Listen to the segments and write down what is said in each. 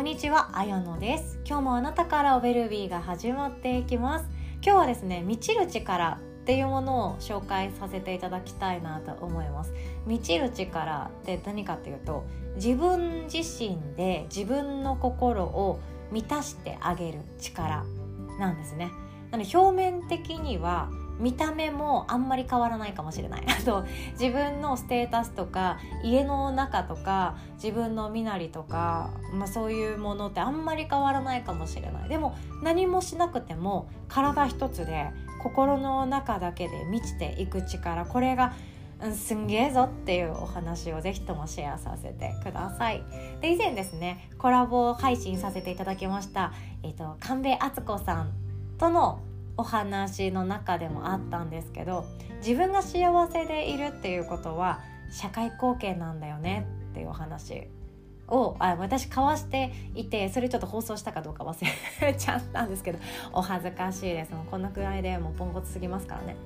こんにちは、あやのです。今日もあなたからおベルビーが始まっていきます。今日はですね、満ちる力っていうものを紹介させていただきたいなと思います。満ちる力って何かっていうと自分自身で自分の心を満たしてあげる力なんですね。なので表面的には見た目もあんまり変わらないかもしれない あと自分のステータスとか家の中とか自分の身なりとか、まあ、そういうものってあんまり変わらないかもしれないでも何もしなくても体一つで心の中だけで満ちていく力これがうん、すんげえぞっていうお話をぜひともシェアさせてください。で以前ですねコラボ配信させていただきました、えーと、神戸敦子さんとのお話の中でもあったんですけど自分が幸せでいるっていうことは社会貢献なんだよねっていうお話をあ私交わしていてそれちょっと放送したかどうか忘れちゃったんですけどお恥ずかしいです。もうこんなくらいでもうポンコツすぎますからね。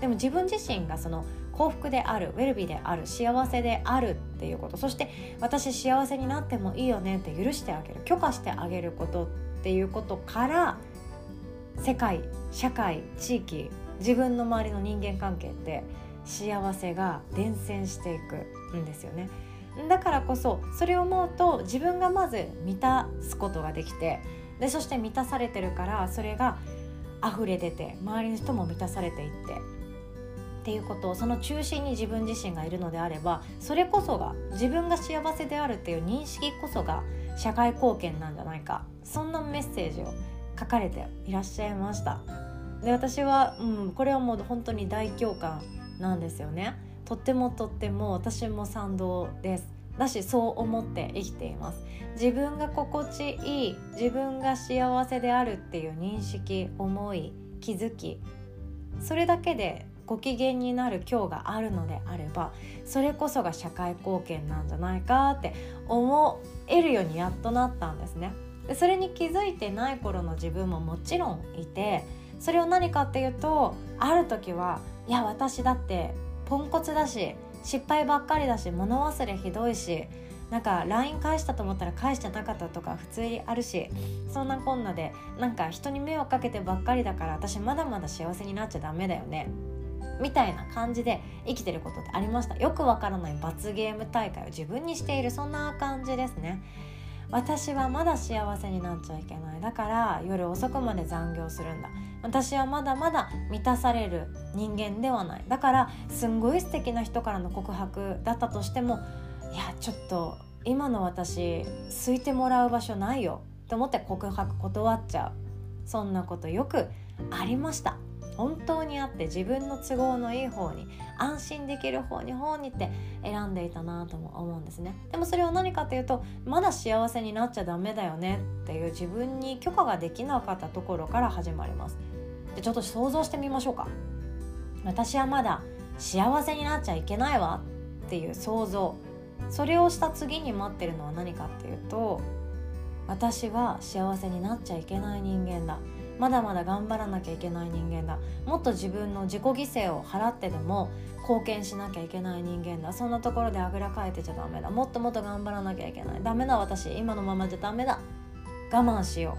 でも自分自身がその幸福であるウェルビーである幸せであるっていうことそして私幸せになってもいいよねって許してあげる許可してあげることっていうことから世界社会地域自分の周りの人間関係って幸せが伝染していくんですよね。だからこそそれを思うと自分がまず満たすことができてでそして満たされてるからそれが溢れ出て周りの人も満たされていってっていうことをその中心に自分自身がいるのであればそれこそが自分が幸せであるっていう認識こそが社会貢献なんじゃないか。そんなメッセージを書かれていらっしゃいました。で私は、うん、これはもう本当に大共感なんですよね。とってもとっても私も賛同です。だしそう思って生きています。自分が心地いい自分が幸せであるっていう認識思い気づきそれだけでご機嫌になる今日があるのであればそれこそが社会貢献なんじゃないかって思えるようにやっとなったんですね。でそれに気づいてない頃の自分ももちろんいてそれを何かっていうとある時はいや私だってポンコツだし失敗ばっかりだし物忘れひどいしなんか LINE 返したと思ったら返してなかったとか普通にあるしそんなこんなでなんか人に迷惑かけてばっかりだから私まだまだ幸せになっちゃダメだよねみたいな感じで生きてることってありました。よくわからない罰ゲーム大会を自分にしているそんな感じですね。私はまだ幸せになっちゃいけない。だから夜遅くまで残業するんだ。私はまだまだ満たされる人間ではない。だからすんごい素敵な人からの告白だったとしてもいやちょっと今の私好いてもらう場所ないよ。と思って告白断っちゃう。そんなことよくありました。本当にあって自分の都合のいい方に安心できる方に方にって選んでいたなとも思うんですね。でもそれは何かというとまだ幸せになっちゃダメだよねっていう自分に許可ができなかったところから始まります。でちょっと想像してみましょうか。私はまだ幸せになっちゃいけないわっていう想像。それをした次に待ってるのは何かっていうと私は幸せになっちゃいけない人間だ。まだまだ頑張らなきゃいけない人間だ。もっと自分の自己犠牲を払ってでも貢献しなきゃいけない人間だ。そんなところであぐらかいてちゃダメだ。もっともっと頑張らなきゃいけない。ダメだ私今のままじゃダメだ。我慢しよ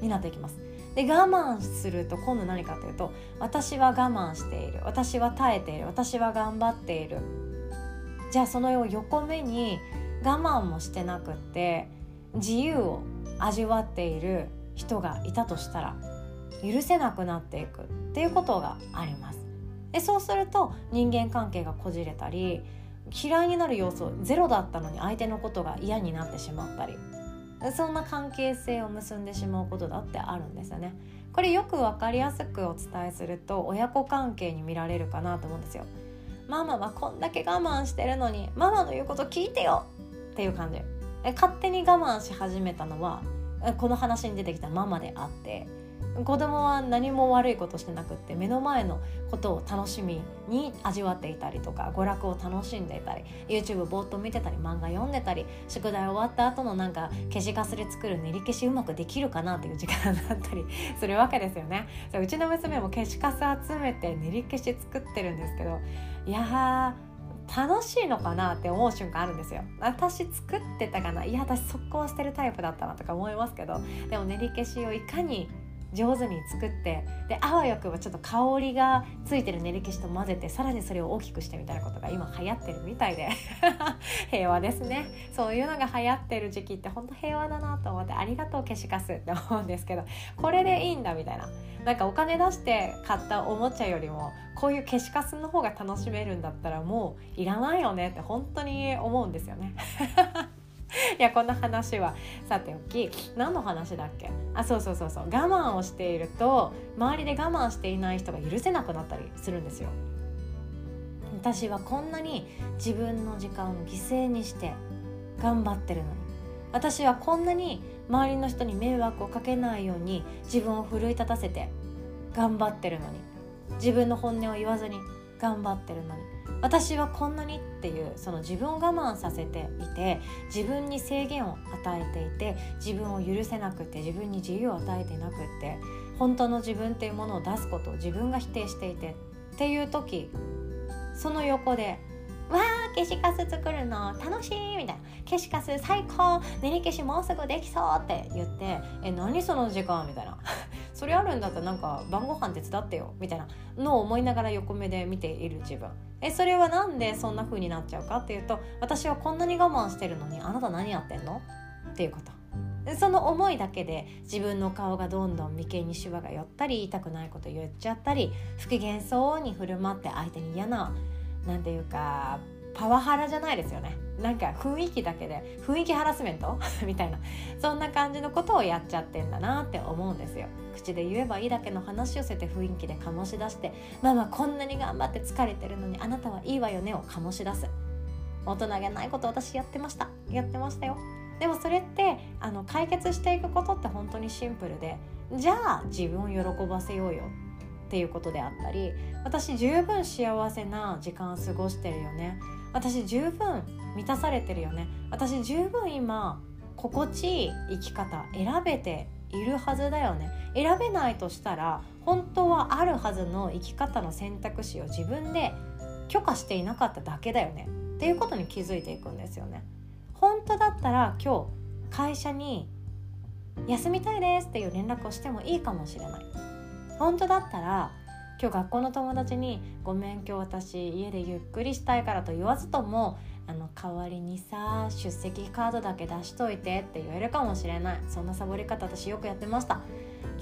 うになっていきます。で我慢すると今度何かというと私は我慢している。私は耐えている。私は頑張っている。じゃあその横目に我慢もしてなくって自由を味わっている人がいたとしたら許せなくなっていくっていうことがあります。でそうすると人間関係がこじれたり嫌いになる要素ゼロだったのに相手のことが嫌になってしまったりそんな関係性を結んでしまうことだってあるんですよね。これよく分かりやすくお伝えすると親子関係に見られるかなと思うんですよ。ママはこんだけ我慢してるのにママの言うこと聞いてよっていう感じ。勝手に我慢し始めたのはこの話に出てきたママであって子供は何も悪いことしてなくって目の前のことを楽しみに味わっていたりとか娯楽を楽しんでいたり YouTube ぼーっと見てたり漫画読んでたり宿題終わった後のなんか消しカスで作る練り消しうまくできるかなっていう時間だったりするわけですよね。うちの娘も消しカス集めて練り消し作ってるんですけどいや楽しいのかなって思う瞬間あるんですよ。私作ってたかないや私速攻捨てるタイプだったなとか思いますけどでも練り消しをいかに上手に作ってであわよくばちょっと香りがついてる練り消しと混ぜてさらにそれを大きくしてみたいなことが今流行ってるみたいで。平和ですね。そういうのが流行ってる時期って本当平和だなと思ってありがとう消しカスって思うんですけど。これでいいんだみたいな。なんかお金出して買ったおもちゃよりもこういう消しカスの方が楽しめるんだったらもういらないよねって本当に思うんですよね。いやこんな話はさておき何の話だっけ？あそうそうそうそう。我慢をしていると周りで我慢していない人が許せなくなったりするんですよ。私はこんなに自分の時間を犠牲にして頑張ってるのに。私はこんなに周りの人に迷惑をかけないように自分を奮い立たせて頑張ってるのに。自分の本音を言わずに頑張ってるのに。私はこんなにっていうその自分を我慢させていて自分に制限を与えていて自分を許せなくて自分に自由を与えてなくて本当の自分っていうものを出すことを自分が否定していてっていう時その横で「わー消しカス作るの楽しい!」みたいな「消しカス最高練り消しもうすぐできそう!」って言って「え何その時間?」みたいな それあるんだったらなんか晩ご飯手伝ってよみたいなのを思いながら横目で見ている自分。えそれは何でそんな風になっちゃうかっていうと私はこんなに我慢してるのにあなた何やってんの？っていうこと。その思いだけで自分の顔がどんどん眉間にしわが寄ったり痛くないこと言っちゃったり不機嫌そうに振る舞って相手に嫌ななんていうかパワハラじゃないですよね。なんか雰囲気だけで雰囲気ハラスメント？みたいな。そんな感じのことをやっちゃってんだなって思うんですよ。口で言えばいいだけの話をせて雰囲気で醸し出してまあまあこんなに頑張って疲れてるのにあなたはいいわよねを醸し出す。大人げないこと私やってました。やってましたよ。でもそれってあの解決していくことって本当にシンプルでじゃあ自分を喜ばせようよ。っていうことであったり私十分幸せな時間を過ごしてるよね。私十分満たされてるよね。私十分今心地いい生き方選べているはずだよね。選べないとしたら本当はあるはずの生き方の選択肢を自分で許可していなかっただけだよね。っていうことに気づいていくんですよね。本当だったら今日会社に休みたいですっていう連絡をしてもいいかもしれない。本当だったら今日学校の友達に「ごめん今日私家でゆっくりしたいから」と言わずともあの代わりにさ出席カードだけ出しといてって言えるかもしれない。そんなサボり方私よくやってました。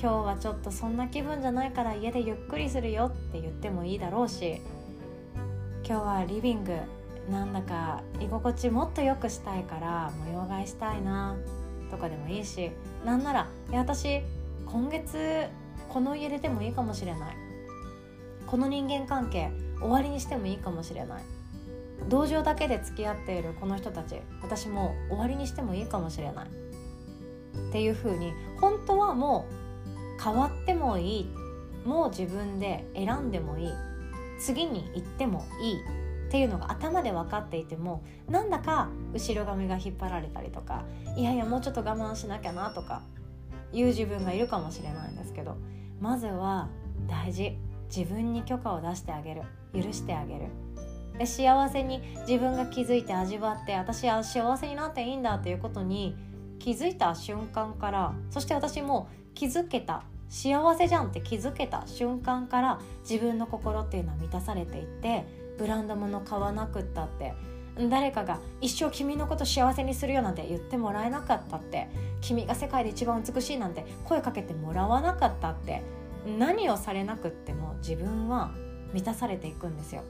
今日はちょっとそんな気分じゃないから家でゆっくりするよって言ってもいいだろうし今日はリビングなんだか居心地もっと良くしたいから模様替えしたいなとかでもいいしなんならいや私今月この家出てもいいかもしれない。この人間関係終わりにしてもいいかもしれない。同情だけで付き合っているこの人たち私も終わりにしてもいいかもしれない。っていう風に本当はもう変わってもいい。もう自分で選んでもいい。次に行ってもいい。っていうのが頭で分かっていてもなんだか後ろ髪が引っ張られたりとかいやいやもうちょっと我慢しなきゃなとかいう自分がいるかもしれないんですけどまずは大事。自分に許可を出してあげる。許してあげる。で幸せに自分が気づいて味わって私は幸せになっていいんだっていうことに気づいた瞬間からそして私も気づけた幸せじゃんって気づけた瞬間から自分の心っていうのは満たされていってブランド物買わなくったって誰かが一生君のこと幸せにするよなんて言ってもらえなかったって君が世界で一番美しいなんて声かけてもらわなかったって何をされなくっても自分は満たされていくんですよ。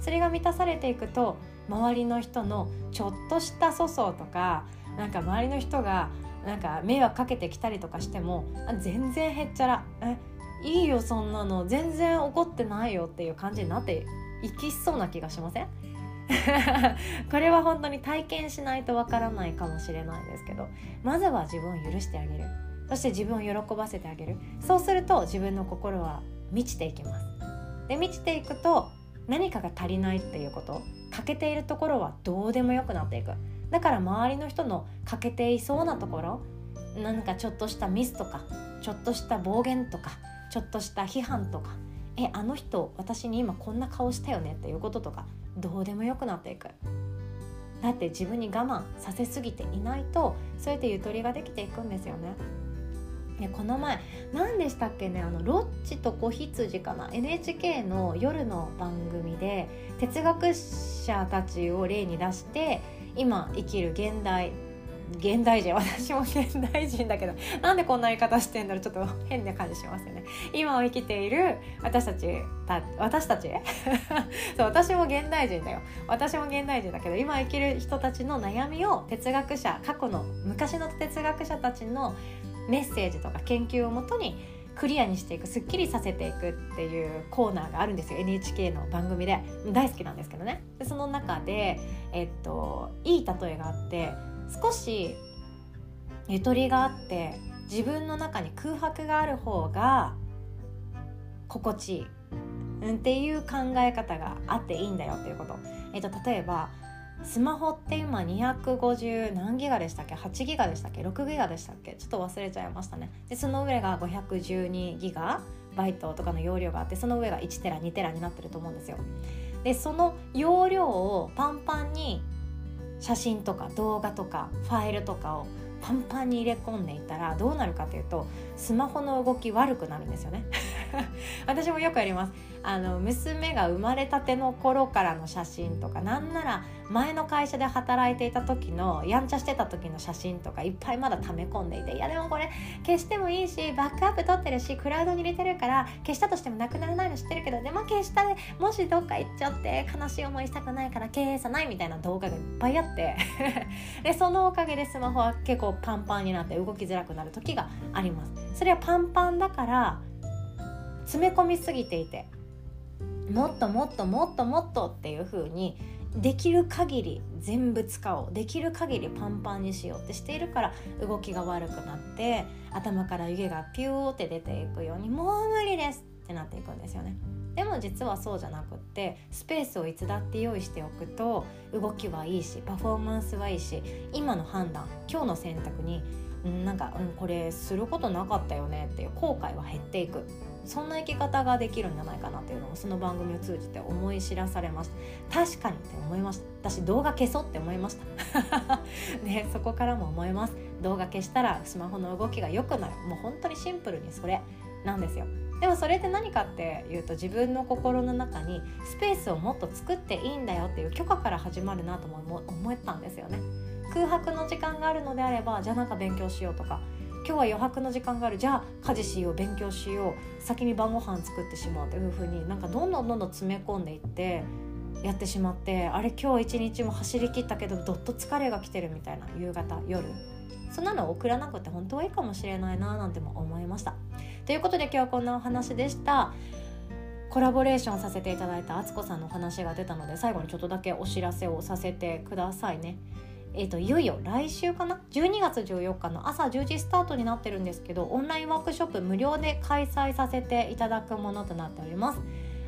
それが満たされていくと周りの人のちょっとした粗相とかなんか周りの人がなんか迷惑かけてきたりとかしても全然へっちゃらえいいよそんなの全然怒ってないよっていう感じになっていきそうな気がしません？これは本当に体験しないとわからないかもしれないですけどまずは自分を許してあげる。そして自分を喜ばせてあげる。そうすると自分の心は満ちていきます。で満ちていくと何かが足りないっていうこと欠けているところはどうでもよくなっていく。だから周りの人の欠けていそうなところ何かちょっとしたミスとかちょっとした暴言とかちょっとした批判とかえあの人私に今こんな顔したよねっていうこととかどうでもよくなっていく。だって自分に我慢させすぎていないとそうやってゆとりができていくんですよね。ね、この前何でしたっけねあのロッチと子羊かな NHK の夜の番組で哲学者たちを例に出して今生きる現代現代人私も現代人だけどなんでこんな言い方してんだろうちょっと変な感じしますよね。今を生きている私たちた私たち？そう私も現代人だよ。私も現代人だけど今生きる人たちの悩みを哲学者過去の昔の哲学者たちのメッセージとか研究をもとにクリアにしていくすっきりさせていくっていうコーナーがあるんですよ NHK の番組で。大好きなんですけどね。でその中で、えっと、いい例えがあって少しゆとりがあって自分の中に空白がある方が心地いい、うん、っていう考え方があっていいんだよっていうこと。えっと、例えばスマホって今250何ギガでしたっけ？8ギガでしたっけ？6ギガでしたっけ？ちょっと忘れちゃいましたね。でその上が512ギガバイトとかの容量があってその上が1テラ2テラになってると思うんですよ。でその容量をパンパンに写真とか動画とかファイルとかをパンパンに入れ込んでいったらどうなるかというとスマホの動き悪くなるんですよね。私もよくやります。あの娘が生まれたての頃からの写真とかなんなら前の会社で働いていた時のやんちゃしてた時の写真とかいっぱいまだ溜め込んでいていやでもこれ消してもいいしバックアップ取ってるしクラウドに入れてるから消したとしてもなくならないの知ってるけどでも消したでもしどっか行っちゃって悲しい思いしたくないから消さないみたいな動画がいっぱいあって でそのおかげでスマホは結構パンパンになって動きづらくなる時があります。それはパンパンだから詰め込みすぎていてもっともっともっともっとっていう風にできる限り全部使おうできる限りパンパンにしようってしているから動きが悪くなって頭から湯気がピューって出ていくようにもう無理ですってなっていくんですよね。でも実はそうじゃなくってスペースをいつだって用意しておくと動きはいいしパフォーマンスはいいし今の判断今日の選択になんか、うん、これすることなかったよねっていう後悔は減っていく。そんな生き方ができるんじゃないかなっていうのをその番組を通じて思い知らされました。確かにって思いました。私動画消そうって思いました。ねそこからも思います。動画消したらスマホの動きが良くなる。もう本当にシンプルにそれなんですよ。でもそれって何かっていうと自分の心の中にスペースをもっと作っていいんだよっていう許可から始まるなとも思ったんですよね。空白の時間があるのであればじゃあなんか勉強しようとか今日は余白の時間がある。じゃあ家事しよう。勉強しよう。先に晩ご飯作ってしまうというふうになんかどんどんどんどん詰め込んでいってやってしまってあれ今日一日も走り切ったけどどっと疲れが来てるみたいな。夕方夜。そんなの送らなくて本当はいいかもしれないななんても思いました。ということで今日はこんなお話でした。コラボレーションさせていただいたあつこさんのお話が出たので最後にちょっとだけお知らせをさせてくださいね。えーと、いよいよ来週かな？12月14日の朝10時スタートになってるんですけどオンラインワークショップ無料で開催させていただくものとなっております。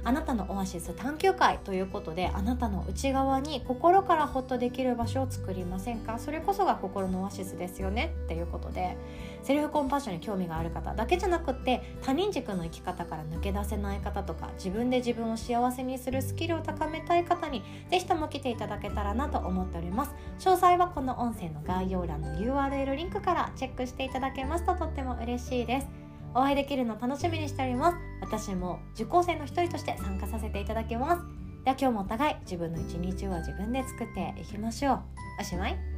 あなたのオアシス探求会ということであなたの内側に心からホッとできる場所を作りませんか？それこそが心のオアシスですよね？っていうことでセルフコンパッションに興味がある方だけじゃなくって他人軸の生き方から抜け出せない方とか自分で自分を幸せにするスキルを高めたい方にぜひとも来ていただけたらなと思っております。詳細はこの音声の概要欄の URL リンクからチェックしていただけます。ととっても嬉しいです。お会いできるの楽しみにしております。私も受講生の一人として参加させていただきます。では今日もお互い自分の一日は自分で作っていきましょう。おしまい。